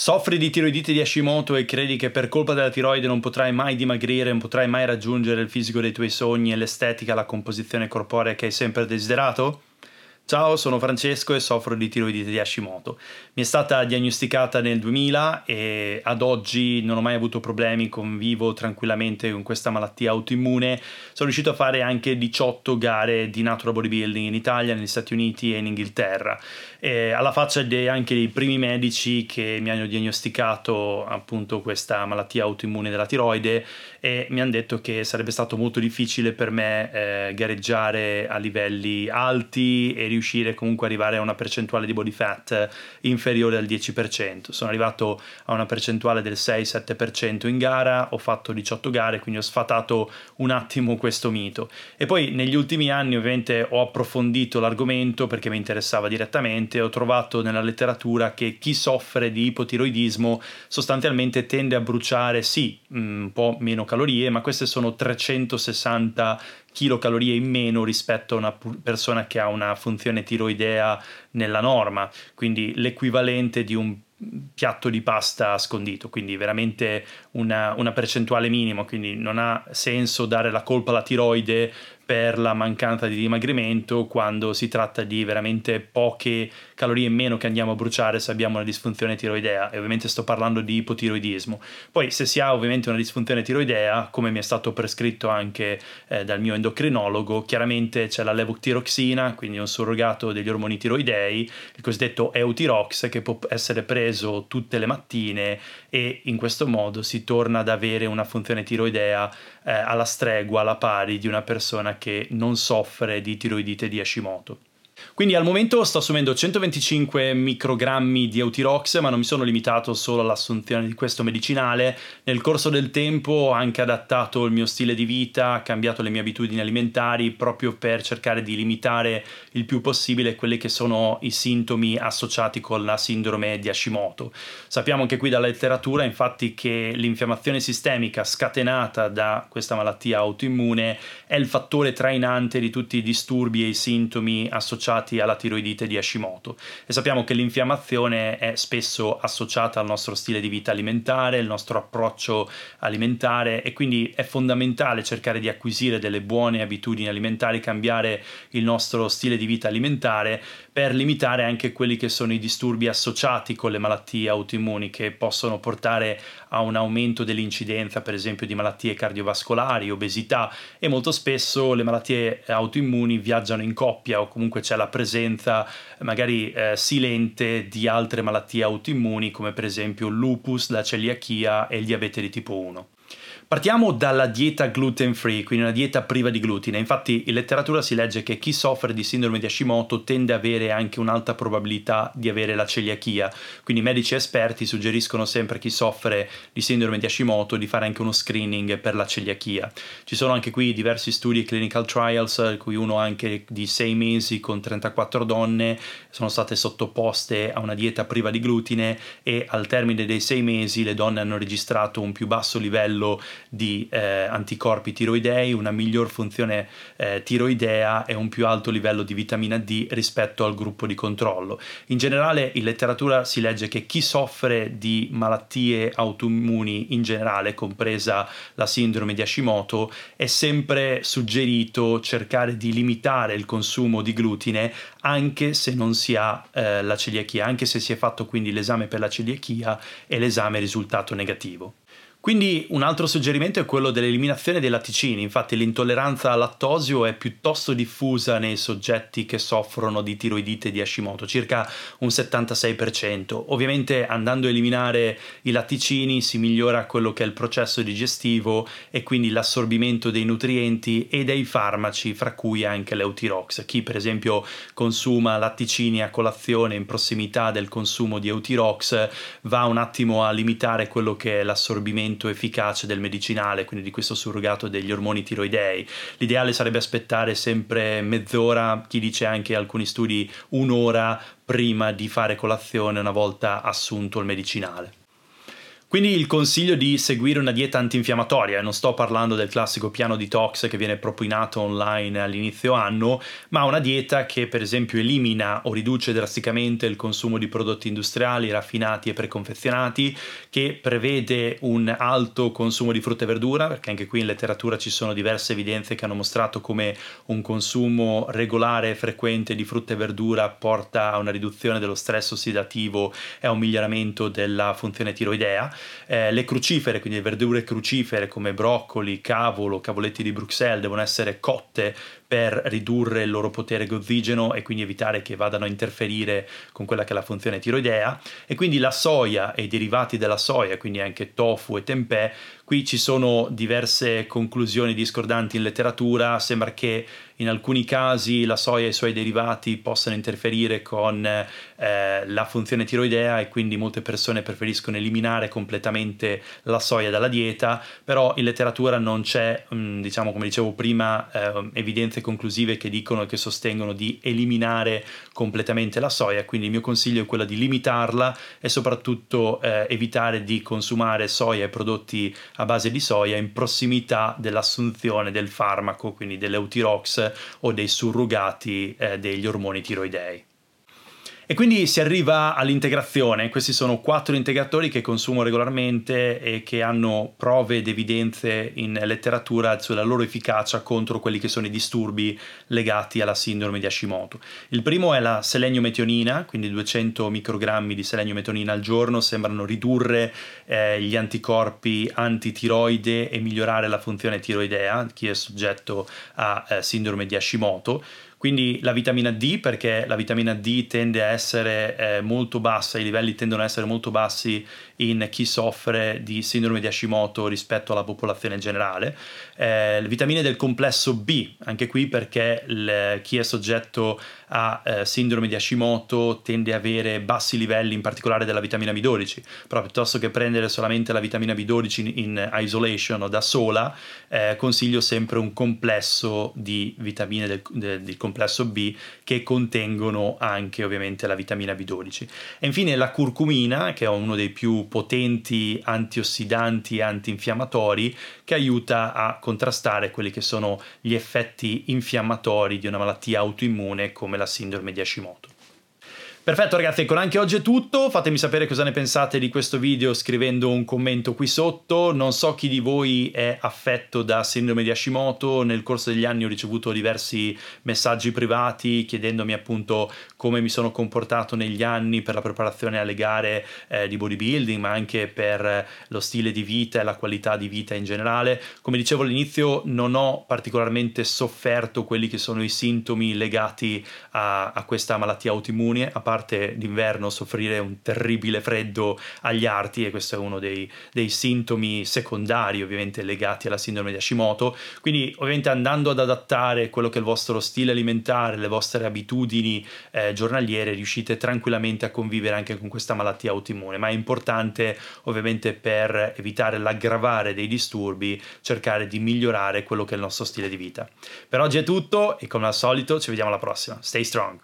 Soffri di tiroidite di Hashimoto e credi che per colpa della tiroide non potrai mai dimagrire, non potrai mai raggiungere il fisico dei tuoi sogni e l'estetica, la composizione corporea che hai sempre desiderato? Ciao, sono Francesco e soffro di tiroidite di Hashimoto. Mi è stata diagnosticata nel 2000 e ad oggi non ho mai avuto problemi, convivo tranquillamente con questa malattia autoimmune. Sono riuscito a fare anche 18 gare di natural bodybuilding in Italia, negli Stati Uniti e in Inghilterra. E alla faccia dei, anche dei primi medici che mi hanno diagnosticato appunto questa malattia autoimmune della tiroide e mi hanno detto che sarebbe stato molto difficile per me eh, gareggiare a livelli alti e riuscire comunque ad arrivare a una percentuale di body fat inferiore al 10%. Sono arrivato a una percentuale del 6-7% in gara, ho fatto 18 gare, quindi ho sfatato un attimo questo mito. E poi negli ultimi anni ovviamente ho approfondito l'argomento perché mi interessava direttamente, ho trovato nella letteratura che chi soffre di ipotiroidismo sostanzialmente tende a bruciare sì un po' meno calorie, ma queste sono 360 kilocalorie in meno rispetto a una persona che ha una funzione tiroidea nella norma, quindi l'equivalente di un piatto di pasta scondito, quindi veramente una, una percentuale minima, quindi non ha senso dare la colpa alla tiroide per la mancanza di dimagrimento quando si tratta di veramente poche calorie in meno che andiamo a bruciare se abbiamo una disfunzione tiroidea e ovviamente sto parlando di ipotiroidismo. Poi se si ha ovviamente una disfunzione tiroidea, come mi è stato prescritto anche eh, dal mio endocrinologo, chiaramente c'è la levotiroxina, quindi un surrogato degli ormoni tiroidei, il cosiddetto Eutirox che può essere preso tutte le mattine e in questo modo si torna ad avere una funzione tiroidea eh, alla stregua, alla pari di una persona che non soffre di tiroidite di Hashimoto. Quindi al momento sto assumendo 125 microgrammi di Eutirox, ma non mi sono limitato solo all'assunzione di questo medicinale. Nel corso del tempo ho anche adattato il mio stile di vita, cambiato le mie abitudini alimentari proprio per cercare di limitare il più possibile quelli che sono i sintomi associati con la sindrome di Hashimoto. Sappiamo anche qui dalla letteratura infatti che l'infiammazione sistemica scatenata da questa malattia autoimmune è il fattore trainante di tutti i disturbi e i sintomi associati associati alla tiroidite di Hashimoto. E sappiamo che l'infiammazione è spesso associata al nostro stile di vita alimentare, il nostro approccio alimentare e quindi è fondamentale cercare di acquisire delle buone abitudini alimentari, cambiare il nostro stile di vita alimentare per limitare anche quelli che sono i disturbi associati con le malattie autoimmuni che possono portare a un aumento dell'incidenza per esempio di malattie cardiovascolari, obesità e molto spesso le malattie autoimmuni viaggiano in coppia o comunque c'è la presenza magari eh, silente di altre malattie autoimmuni come per esempio lupus, la celiachia e il diabete di tipo 1. Partiamo dalla dieta gluten free, quindi una dieta priva di glutine. Infatti in letteratura si legge che chi soffre di sindrome di Hashimoto tende ad avere anche un'alta probabilità di avere la celiachia. Quindi medici esperti suggeriscono sempre a chi soffre di sindrome di Hashimoto di fare anche uno screening per la celiachia. Ci sono anche qui diversi studi clinical trials, cui uno anche di 6 mesi con 34 donne sono state sottoposte a una dieta priva di glutine e al termine dei 6 mesi le donne hanno registrato un più basso livello di eh, anticorpi tiroidei, una miglior funzione eh, tiroidea e un più alto livello di vitamina D rispetto al gruppo di controllo. In generale in letteratura si legge che chi soffre di malattie autoimmuni in generale, compresa la sindrome di Hashimoto, è sempre suggerito cercare di limitare il consumo di glutine anche se non si ha eh, la celiachia, anche se si è fatto quindi l'esame per la celiachia e l'esame risultato negativo. Quindi un altro suggerimento è quello dell'eliminazione dei latticini, infatti l'intolleranza al lattosio è piuttosto diffusa nei soggetti che soffrono di tiroidite di Hashimoto, circa un 76%. Ovviamente andando a eliminare i latticini si migliora quello che è il processo digestivo e quindi l'assorbimento dei nutrienti e dei farmaci, fra cui anche l'Eutirox. Chi per esempio consuma latticini a colazione in prossimità del consumo di Eutirox va un attimo a limitare quello che è l'assorbimento trattamento efficace del medicinale, quindi di questo surrogato degli ormoni tiroidei. L'ideale sarebbe aspettare sempre mezz'ora, chi dice anche alcuni studi un'ora prima di fare colazione una volta assunto il medicinale. Quindi il consiglio di seguire una dieta antinfiammatoria, non sto parlando del classico piano detox che viene propinato online all'inizio anno, ma una dieta che per esempio elimina o riduce drasticamente il consumo di prodotti industriali, raffinati e preconfezionati, che prevede un alto consumo di frutta e verdura, perché anche qui in letteratura ci sono diverse evidenze che hanno mostrato come un consumo regolare e frequente di frutta e verdura porta a una riduzione dello stress ossidativo e a un miglioramento della funzione tiroidea eh, le crucifere, quindi le verdure crucifere come broccoli, cavolo, cavoletti di Bruxelles devono essere cotte per ridurre il loro potere gozzigeno e quindi evitare che vadano a interferire con quella che è la funzione tiroidea. E quindi la soia e i derivati della soia, quindi anche tofu e tempeh, qui ci sono diverse conclusioni discordanti in letteratura, sembra che in alcuni casi la soia e i suoi derivati possano interferire con eh, la funzione tiroidea e quindi molte persone preferiscono eliminare completamente la soia dalla dieta, però in letteratura non c'è, mh, mm, diciamo come dicevo prima, eh, evidenze evidenze conclusive che dicono e che sostengono di eliminare completamente la soia, quindi il mio consiglio è quello di limitarla e soprattutto eh, evitare di consumare soia e prodotti a base di soia in prossimità dell'assunzione del farmaco, quindi dell'eutirox o dei surrogati eh, degli ormoni tiroidei. E quindi si arriva all'integrazione. Questi sono quattro integratori che consumo regolarmente e che hanno prove ed evidenze in letteratura sulla loro efficacia contro quelli che sono i disturbi legati alla sindrome di Hashimoto. Il primo è la selenio-metionina, quindi 200 microgrammi di selenio-metionina al giorno sembrano ridurre eh, gli anticorpi antitiroide e migliorare la funzione tiroidea, chi è soggetto a eh, sindrome di Hashimoto. Quindi la vitamina D, perché la vitamina D tende a essere eh, molto bassa, i livelli tendono a essere molto bassi in chi soffre di sindrome di Hashimoto rispetto alla popolazione generale. Eh, le vitamine del complesso B, anche qui perché il, chi è soggetto a eh, sindrome di Hashimoto tende ad avere bassi livelli in particolare della vitamina B12, però piuttosto che prendere solamente la vitamina B12 in, in isolation o da sola, eh, consiglio sempre un complesso di vitamine del, del, del complesso B che contengono anche ovviamente la vitamina B12. E infine la curcumina, che è uno dei più potenti antiossidanti e antinfiammatori, che aiuta a contrastare quelli che sono gli effetti infiammatori di una malattia autoimmune come la sindrome di Hashimoto. Perfetto ragazzi, con anche oggi è tutto, fatemi sapere cosa ne pensate di questo video scrivendo un commento qui sotto, non so chi di voi è affetto da sindrome di Hashimoto, nel corso degli anni ho ricevuto diversi messaggi privati chiedendomi appunto come mi sono comportato negli anni per la preparazione alle gare eh, di bodybuilding, ma anche per lo stile di vita e la qualità di vita in generale. Come dicevo all'inizio non ho particolarmente sofferto quelli che sono i sintomi legati a, a questa malattia autoimmune, a parte d'inverno soffrire un terribile freddo agli arti e questo è uno dei, dei sintomi secondari ovviamente legati alla sindrome di Hashimoto, quindi ovviamente andando ad adattare quello che è il vostro stile alimentare, le vostre abitudini eh, giornaliere riuscite tranquillamente a convivere anche con questa malattia autoimmune, ma è importante ovviamente per evitare l'aggravare dei disturbi cercare di migliorare quello che è il nostro stile di vita. Per oggi è tutto e come al solito ci vediamo alla prossima. Stay strong!